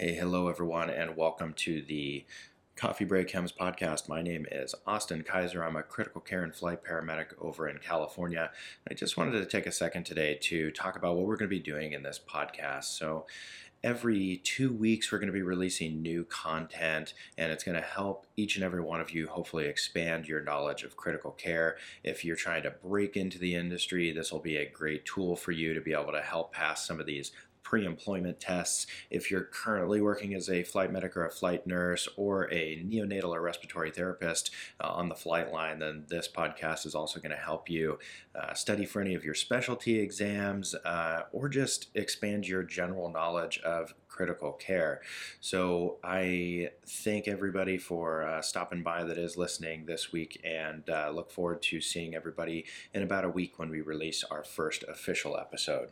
Hey, hello everyone, and welcome to the Coffee Break Hems podcast. My name is Austin Kaiser. I'm a critical care and flight paramedic over in California. I just wanted to take a second today to talk about what we're going to be doing in this podcast. So, every two weeks, we're going to be releasing new content, and it's going to help each and every one of you hopefully expand your knowledge of critical care. If you're trying to break into the industry, this will be a great tool for you to be able to help pass some of these pre employment tests. If you're currently working as a flight medic or a flight nurse or a neonatal or respiratory therapist uh, on the flight line, then this podcast is also going to help you uh, study for any of your specialty exams uh, or just expand your general knowledge of critical care. So I thank everybody for uh, stopping by that is listening this week and uh, look forward to seeing everybody in about a week when we release our first official episode.